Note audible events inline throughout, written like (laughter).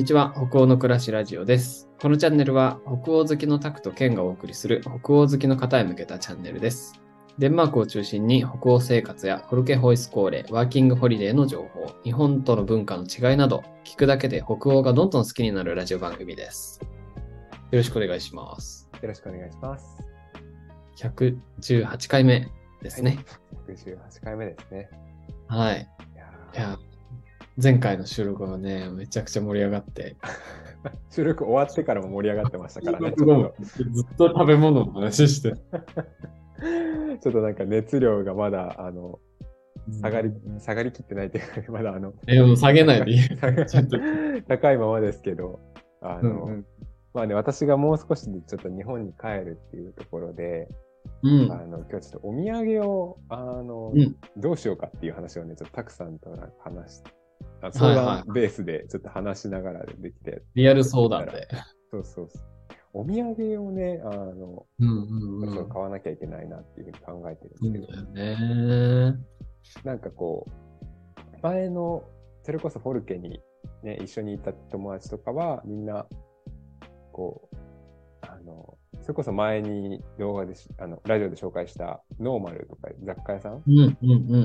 にちは。北欧の暮らしラジオです。このチャンネルは北欧好きのタクとケンがお送りする北欧好きの方へ向けたチャンネルです。デンマークを中心に北欧生活やホルケホイスコーレ、ワーキングホリデーの情報、日本との文化の違いなど、聞くだけで北欧がどんどん好きになるラジオ番組です。よろしくお願いします。よろしくお願いします。118回目ですね。118回目ですね。はい。いや、前回の収録はね、めちゃくちゃ盛り上がって、ー (laughs) 収録終わってからも盛り上がってましたからね。(laughs) ちずっと食べ物の話して。と、(laughs) ちょっとなんか熱量がまだ、あの、下がり、下がりきってないというか、まだあの、え、もう下げないでいい。下がちょっと高いままですけど、あの、うんうんまあね、私がもう少しでちょっと日本に帰るっていうところで、うん。あの、今日ちょっとお土産を、あの、うんどうしようかっていう話をね、ちょっとたくさんと話しあ談ベースでちょっと話しながらできて、リアル相談で。そうそうそう。お土産をね、あの、うんうん買わなきゃいけないなっていうふうに考えてるんですけど、ね。なんかこう、前の、それこそフォルケにね、一緒にいた友達とかは、みんな、こう、あの、それこそ前に動画でし、あの、ラジオで紹介したノーマルとか雑貨屋さん？うんうんうんうん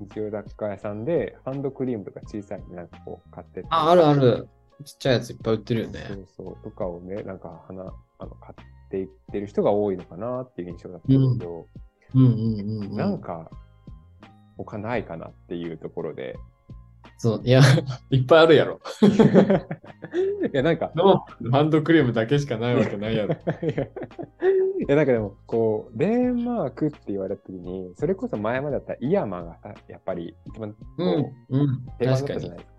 うん。日用雑貨屋さんで、ハンドクリームとか小さいなんかこう買ってあ、あるある。ちっちゃいやついっぱい売ってるよね。そうそう、とかをね、なんか花、あの、買っていってる人が多いのかなっていう印象だったんだけど、うんうんうんうん。なんか、他ないかなっていうところで。そう、いや、(laughs) いっぱいあるやろ。(laughs) いや、なんか、(laughs) のハンドクリームだけしかないわけないやろ。いや、いやなんかでも、こう、デンマークって言われた時に、それこそ前までだったらイヤマがさ、やっぱり一番こう、うんうん。定番だっ確かにたじゃない。ですか。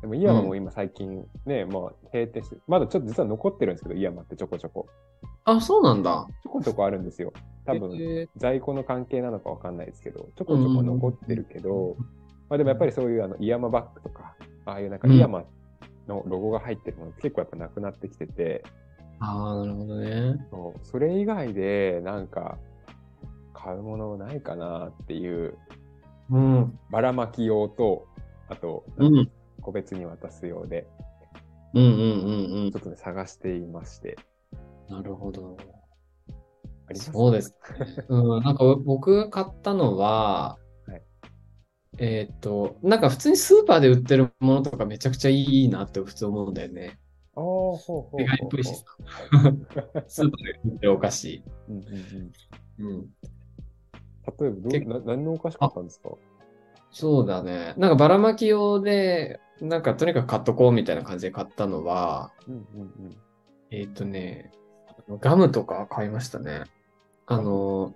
でもイヤマも今最近ね、まあ閉店して、まだちょっと実は残ってるんですけど、イヤマってちょこちょこ。あ、そうなんだ。ちょこちょこあるんですよ。多分、え在庫の関係なのかわかんないですけど、ちょこちょこ残ってるけど、まあでもやっぱりそういうあのイヤマバッグとか、ああいうなんかうんイヤマのロゴが入ってるもの結構やっぱなくなってきてて、ああ、なるほどね。そうそれ以外でなんか買うものないかなっていう、うん。ばらまき用と、あと、うん。個別に渡す用で、うんうんうんうんちょ。っとね、探していまして。なるほど。あります？そうです。うん、なんか僕が買ったのは、はいえーっと、なんか普通にスーパーで売ってるものとかめちゃくちゃいいなって普通思うんだよね。ああ、ほうほうほう意外っぽいしさ。スーパーで売ってるお菓子。うんうんうんうん。例えば結ど何のお菓子買ったんですか？そうだね。なんかばらまき用で、なんかとにかく買っとこうみたいな感じで買ったのは、うんうんうん。えーっとね、ガムとか買いましたね。あの、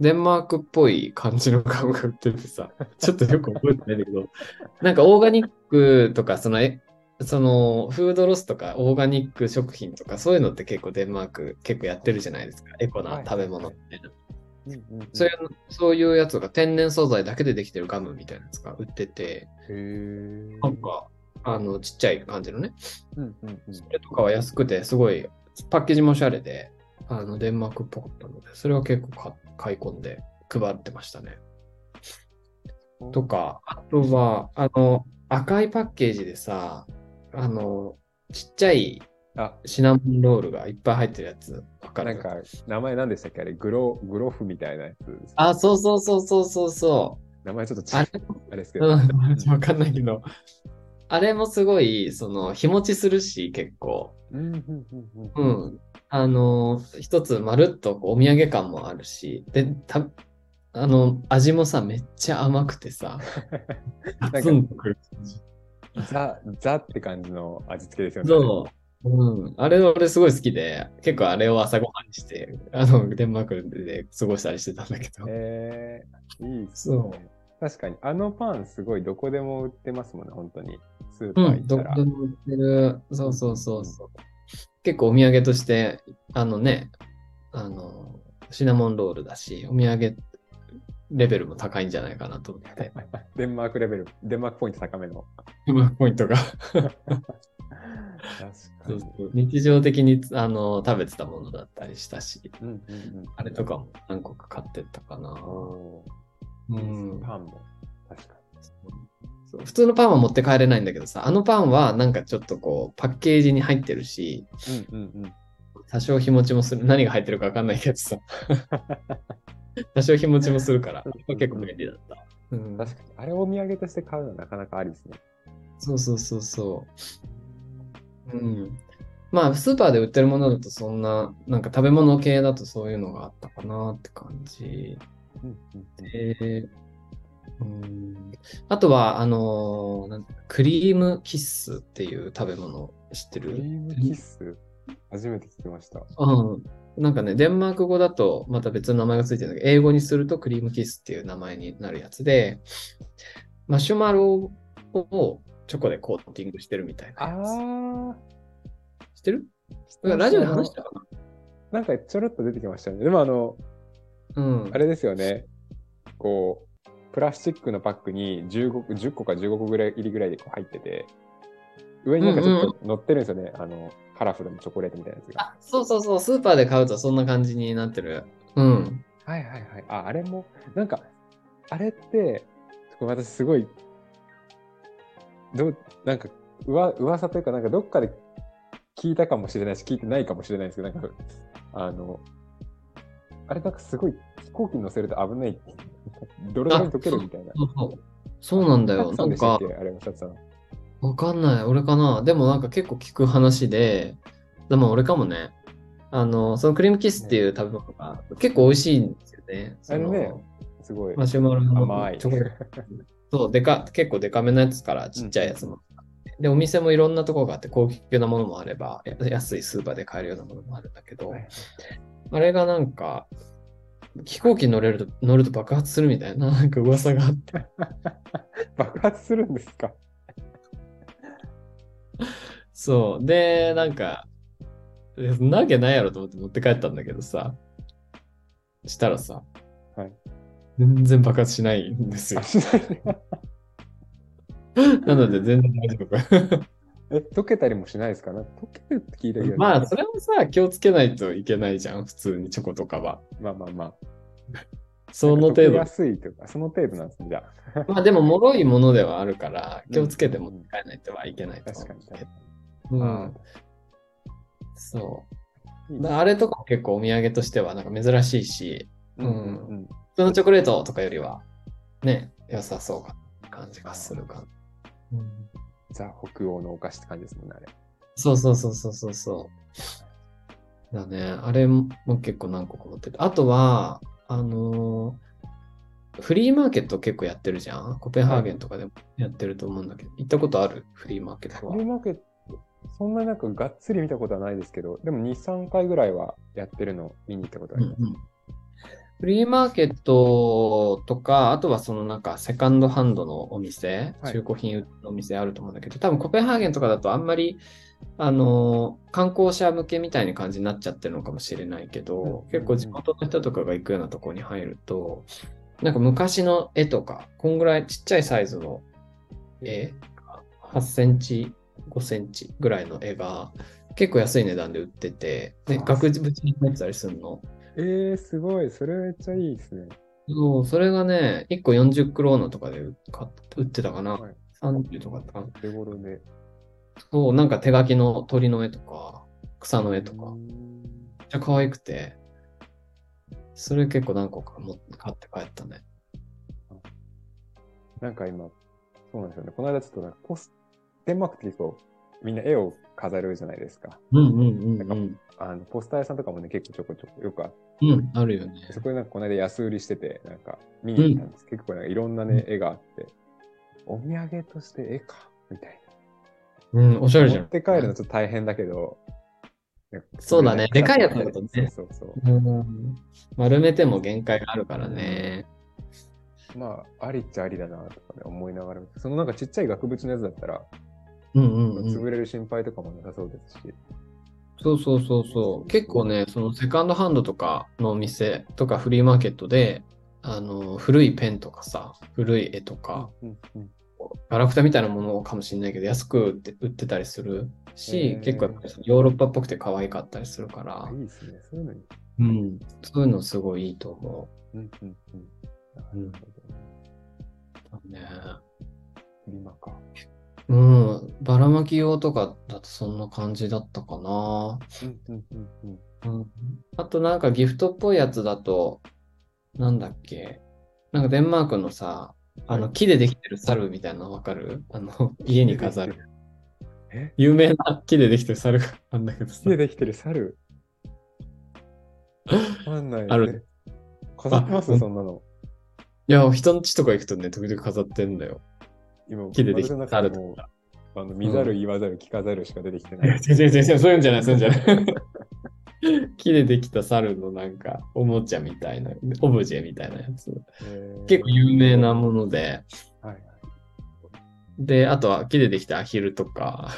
デンマークっぽい感じのガムが売っててさ、ちょっとよく覚えてないんだけど、なんかオーガニックとか、その、え、その、フードロスとか、オーガニック食品とか、そういうのって結構デンマーク結構やってるじゃないですか。エコな食べ物みたいな。そういう、そういうやつが天然素材だけでできてるガムみたいなやつが売ってて。なんか、あの、ちっちゃい感じのね。うんうんうん。それとかは安くて、すごい、パッケージもおしゃれで、あの、デンマークっぽかったので、それは結構か買い込んで配ってましたね。とか、あとは、あの、赤いパッケージでさ、あの、ちっちゃいあ、シナモンロールがいっぱい入ってるやつ、わかる？なんか、名前何でしたっけ？あれ、グロ、グロフみたいなやつ。あ、そうそうそうそうそうそ名前ちょっと違うれ、あれですけど。うん、わかんないけど、あれもすごい、その、日持ちするし、結構。う。ん。あの、一つまるっとこうお土産感もあるし、で、た、あの、味もさ、めっちゃ甘くてさ、(laughs) ツンとくる感じ。ザ、ザって感じの味付けですよね。そう。うん。あれ、俺すごい好きで、結構あれを朝ごはんにして、あの、デンマークで過ごしたりしてたんだけど。えー、いいっすそね。確かに、あのパンすごいどこでも売ってますもんね、本当に。スーうパーん、ど行ったら。こでも売ってる。そうそうそうそう。結構お土産として、あのね、あの、シナモンロールだし、お土産レベルも高いんじゃないかなと思って。(laughs) デンマークレベル、デンマークポイント高めの。ポイントが。確かに。そうそう日常的にあの食べてたものだったりしたし、うんうんうん。あれとかも何個か買ってったかな。おうーん。パンも、確か普通のパンは持って帰れないんだけどさ、あのパンはなんかちょっとこう、パッケージに入ってるし、うんうんうん。多少日持ちもする。何が入ってるかわかんないけどさ。(laughs) 多少日持ちもするから、結構便利だった。うん、確かに。あれをお土産として買うのはなかなかありですね。そうそうそうそう。うん。まあ、スーパーで売ってるものだとそんな、なんか食べ物系だとそういうのがあったかなって感じ。うんうんうんで、うん。あとは、あのークリームキッスっていう食べ物知ってる？クリームキッス、初めて聞きました。うん。なんかね、デンマーク語だとまた別の名前がついてるんだけど、英語にするとクリームキッスっていう名前になるやつで、マシュマロをチョコでコーティングしてるみたいなやあつ。知ってる？あ、ラジオで話したかな？んかちょろっと出てきましたね。でもあの、なうんあ。れですよね。こう、プラスチックのパックに15 10個か15個ぐらい入りぐらいでこう入ってて、上になんかちょっと乗ってるんですよね。あの、カラフルなチョコレートみたいなやつが。あ、そうそうそう、スーパーで買うとそんな感じになってる。うん。はいはいはい。あ、あれも、なんか、あれって、私すごい、どう、なんか、うわ、噂というか、なんかどっかで聞いたかもしれないし、聞いてないかもしれないんですけど、なんか、あの、あれなんかすごい飛行機に乗せると危ないって、ドロドロに溶けるみたいな。そうそうそうなんだよ。さなんか。わかんない。俺かな。でもなんか結構聞く話で、でも俺かもね。あの、そのクリームキスっていう食べ物が結構美味しいんですよね。あれねすごいマシュマロの甘い (laughs) そう、でか、結構デカめのやつからちっちゃいやつも。で、お店もいろんなところがあって、高級なものもあれば、や安いスーパーで買えるようなものもあるんだけど、はいあれがなんか、飛行機に乗れると、乗ると爆発するみたいな、なんか噂があって。(laughs) 爆発するんですか？そう。で、なんか、なわけないやろと思って持って帰ったんだけどさ、したらさ、はい全然爆発しないんですよ。(laughs) なので全然大丈夫。え、溶けたりもしないですか？ね溶けるって聞いたけど、まあ、それはさ、気をつけないといけないじゃん、普通にチョコとかは。まあまあまあ。その程度溶けや。すいというか、その程度なんですね、じゃあ。まあでも、脆いものではあるから、気をつけて持って帰らないとはいけないと思う確かにうに。ん。そう。いいあれとかも結構お土産としてはなんか珍しいし、うんうんうん。普通のチョコレートとかよりは、ね、良さそうかな感じがするかな。うんザ・北欧のお菓子って感じですもんね、あれ。そうそうそうそうそうそう。だね、あれも結構何個か持ってる。あとは、あのーフリーマーケット結構やってるじゃん？コペンハーゲンとかでもやってると思うんだけど、行ったことある？フリーマーケットはフリー。マーケット、そんななんかがっつり見たことはないですけど、でも2、3回ぐらいはやってるのを見に行ったことあります。うんうんフリーマーケットとか、あとはそのなんかセカンドハンドのお店、はい。中古品売ってるお店あると思うんだけど、多分コペンハーゲンとかだとあんまり、あのー観光者向けみたいな感じになっちゃってるのかもしれないけど、うん。結構地元の人とかが行くようなところに入ると、なんか昔の絵とか、こんぐらいちっちゃいサイズの絵、8センチ、5センチぐらいの絵が結構安い値段で売ってて、で、あ額縁に入ってたりするの。えー、すごい。それめっちゃいいですね。そう、それがね、1個40クローナとかで売買っ売ってたかな。はい30とかだったかな。手頃で。そう、なんか手書きの鳥の絵とか、草の絵とか、めっんちゃ可愛くて、それ結構何個か持って買って帰ったね。なんか今、そうなんですよね。この間ちょっとなんかポス、デンマークって結構みんな絵を飾るじゃないですか。うんうんうんうん。あのポスター屋さんとかもね、結構ちょこちょこよくあって、うん、あるよね。そこでなんかこの間安売りしてて、なんか見に行ったんです。結構なんかいろんなね、絵があって、お土産として絵か、みたいうん、おしゃな。れじゃん。持って帰るのちょっと大変だけど、そうだねれでかいやつだとねそうそうそう。うん丸めても限界があるからね。まあ、ありっちゃありだなとかね、思いながらそのなんかちっちゃい額縁のやつだったら、うんうんうん。潰れる心配とかもなさそうですし。そうそうそうそう。結構ね、そのセカンドハンドとかのお店とかフリーマーケットで、あの、古いペンとかさ、古い絵とか、うんうんガラクタみたいなものかもしれないけど、安く売って売ってたりするし結構ヨーロッパっぽくて可愛かったりするからあ、いいですね。そういうのに。うん、そういうのすごいいいと思うんうんうん。うんなるほど。ねフリマか。うん。ばらまき用とかだとそんな感じだったかな。うんうんうんうん。うん。あとなんかギフトっぽいやつだと、なんだっけ？なんかデンマークのさ、あの木でできてる猿みたいなのわかる？あの、(laughs) 家に飾る。え？有名な木でできてる猿が (laughs) あんだけどさ木。でできてる猿？わかんない、ね。ある。飾ってます？あそんなの。いや、人の家とか行くとね、時々飾ってんだよ。今、木でできてる私の中猿とか。あの見ざる言わざる聞かざるしか出てきてない。違う違う違う、そういうんじゃない、そういうんじゃない。木でできた猿のなんか、おもちゃみたいな、オブジェみたいなやつ。えー結構有名なもので、はいはい。で、あとは木でできたアヒルとか、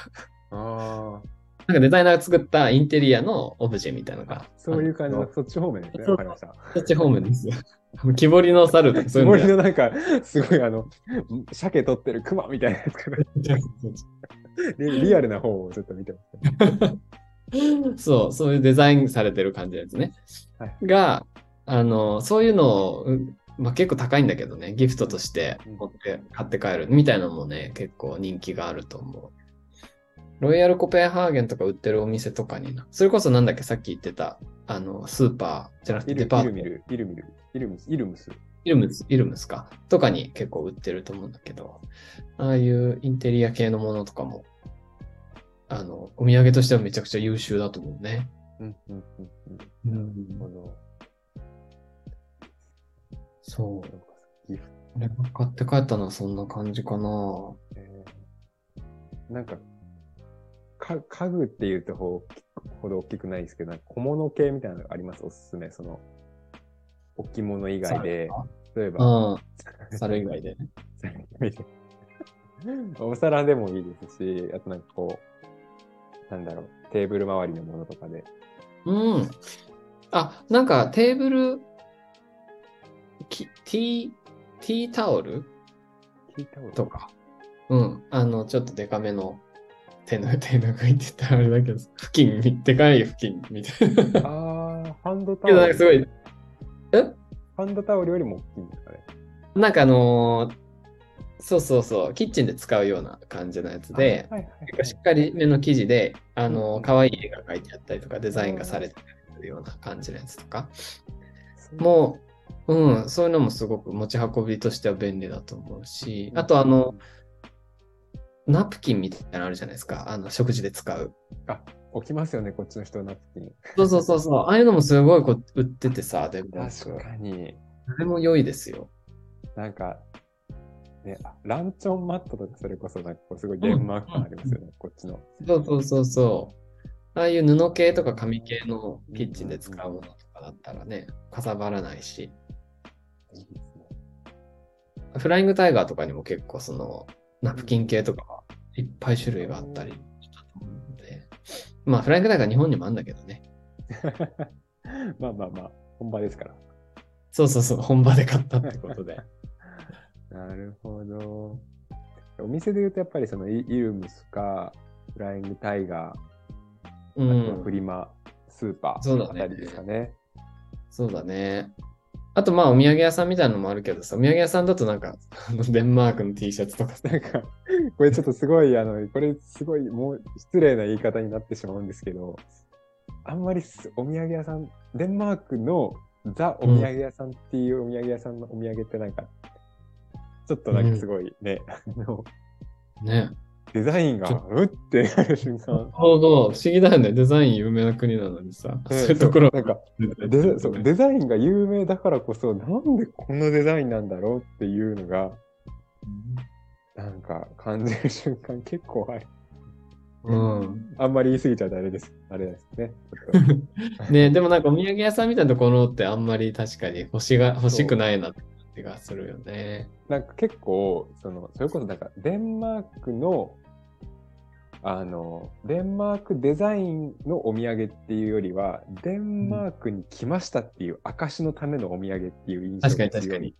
あなんかデザイナーが作ったインテリアのオブジェみたいなのがあ、。そういう感じあの、のそっち方面ですね。そっち方面です。木彫りの猿とかそういうの森やのなんか、すごいあの、鮭取ってるクマみたいなやつから (laughs) リリアルな方をちょっと見てます、そう、そういうデザインされてる感じのやつね。はいが、あの、そういうのを、うんまあ、結構高いんだけどね、ギフトとして持って買って帰るみたいなのもね、結構人気があると思う。ロイヤルコペンハーゲンとか売ってるお店とかにな。それこそなんだっけ、さっき言ってた、あの、スーパーじゃなくてデパート。イルミル、イルミル、イルムス、イルムス。イルムス、イルムスか。とかに結構売ってると思うんだけど、ああいうインテリア系のものとかも、あの、お土産としてはめちゃくちゃ優秀だと思うね。うんうんうんううん。なるほど。そう。そうかギフト、俺が買って帰ったのはそんな感じかな。えーなんか、か家具っていうとほほど大きくないですけど、小物系みたいなのがあります、おすすめ。その、置物以外で、例えば、うん。(laughs) 猿以外でね。(laughs) お皿でもいいですし、あとなんかこう、なんだろう、テーブル周りのものとかで。うん。あ、なんかテーブル、きティー、ティータオル？とか。うん。あの、ちょっとデカめの手ぬ、手ぬぐいって言ったらあれだけど、布巾み、でかい布巾みたいな。あー、ハンドタオル。なんかすごい、え？ハンドタオルよりも大きいんですかね。なんかあのーそうそうそう、キッチンで使うような感じのやつで、はいはいはいしっかりめの生地で、あのうんー、可愛い絵が描いてあったりとか、デザインがされてるような感じのやつとか、もう、うん、そういうのもすごく持ち運びとしては便利だと思うし、あとあの、、ナプキンみたいなのあるじゃないですか、あの、食事で使う。あ、置きますよね、こっちの人ナプキン。そうそうそうそう、ああいうのもすごいこう売っててさ、デンマー確ク。かに。あれも良いですよ。なんか、ね、あランチョンマットとかそれこそなんかこうすごいデンマーク感ありますよね、こっちの。そうそうそうそう。ああいう布系とか紙系のキッチンで使うものとかだったらね、かさばらないし、いいですね。フライングタイガーとかにも結構そのナプキン系とかはいっぱい種類があったりしたと思うので、まあフライングタイガー日本にもあるんだけどね。(laughs) まあまあまあ、本場ですから。そうそうそう、本場で買ったってことで。(laughs) なるほど。お店で言うとやっぱりそのイイルムスか、フライングタイガうー、あとはフん、リマ、スーパそうだねーあたりですかね。そうだね。あとまあお土産屋さんみたいなのもあるけどさ、お土産屋さんだとなんかデンマークの T シャツとかさ、なんか、これちょっとすごい、あの、これすごい、もう失礼な言い方になってしまうんですけど、あんまりすお土産屋さん、デンマークのザお土産屋さんっていうお土産屋さんのお土産ってなんか、ちょっとなんかすごいね、あのね。デザインがうってなる瞬間。そうそう、不思議だよね。デザイン有名な国なのにさ、ねそういうところなんかデザそうデザインが有名だからこそ、なんでこのデザインなんだろうっていうのが、なんか感じる瞬間結構ある。うん。あんまり言い過ぎちゃうとあれです。あれですね。(laughs) ねでもなんかお土産屋さんみたいなところってあんまり確かに欲しが、欲しくないなって気がするよね。なんか結構、その、それこそなんかデンマークの、あの、デンマークデザインのお土産っていうよりは、デンマークに来ましたっていう証のためのお土産っていう印象確かにが強い確かに。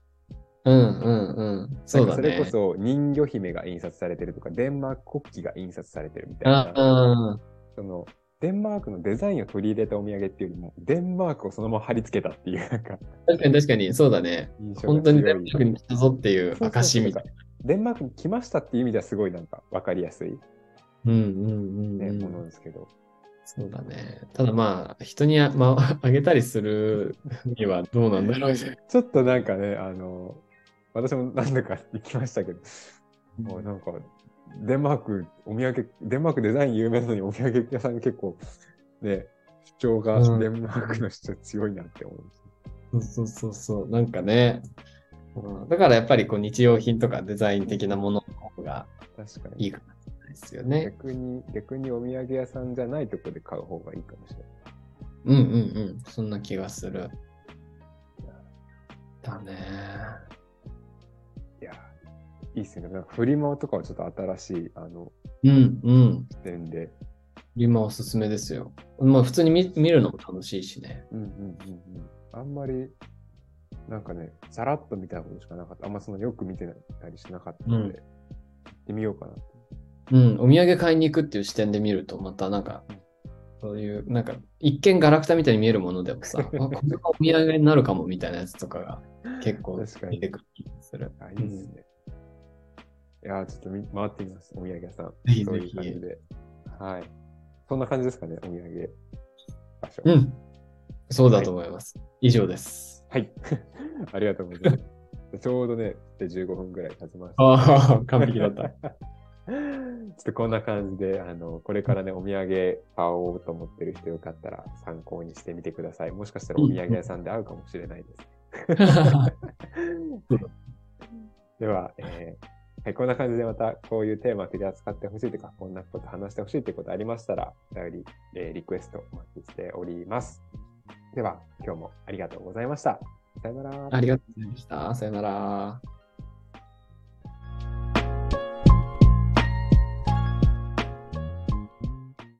うんうんうん。そうそれこそ人魚姫が印刷されてるとか、デンマーク国旗が印刷されてるみたいあな、あ、その、デンマークのデザインを取り入れたお土産っていうよりも、デンマークをそのまま貼り付けたっていう、なんか、確かに確かに、そうだね。本当に。デンマークに来たぞっていう証みたいな。デンマークに来ましたっていう意味ではすごいなんか分かりやすい、うんうんうん、ねうんものですけど。そうだね。ただまあ、人にあ,、まあ、あげたりするにはどうなんだろうね。(laughs) ちょっとなんかね、あの、私も何度か行きましたけど、もうなんか、デンマーク、お土産、デンマークデザイン有名なのにお土産屋さん結構、ね、主張がうんデンマークの主張強いなって思うんですよ。そうそうそうそう。なんかね。うんだからやっぱりこう日用品とかデザイン的なものの方が確かに。いいかもしれないですよね。逆に、逆にお土産屋さんじゃないとこで買う方がいいかもしれない。うんうんうん。そんな気がする。だね。いや、いいっすよね。なんかフリマとかはちょっと新しい、あの、うんうん。視点で。今おすすめですよ。まあ普通に見見るのも楽しいしね。うんうんうんうん。あんまり、なんかね、さらっと見たことしかなかった。あんまそのよく見てたりしなかったので、うん行ってみようかなと。うん。お土産買いに行くっていう視点で見ると、またなんか、そういう、なんか、一見ガラクタみたいに見えるものでもさ、(laughs) あこれがお土産になるかもみたいなやつとかが結構出てくる気がする。あ、いいですね。いやー、ちょっとみ回ってみます、お土産屋さん。ぜひぜひそういう感じで。はい。そんな感じですかね、お土産場所。うん。そうだと思います。以上です。はい。(laughs) ありがとうございます。ちょうどね、で15分ぐらい経ちました。ああ、完璧だった。(laughs) ちょっとこんな感じで、あの、これからね、お土産買おうと思ってる人よかったら参考にしてみてください。もしかしたらお土産屋さんで会うかもしれないです。(laughs) では、えーはい、こんな感じでまたこういうテーマ取り扱ってほしいとか、こんなこと話してほしいということありましたら、お便り、えーリクエストお待ちしております。では、今日もありがとうございました。さよなら。ありがとうございました。さよなら。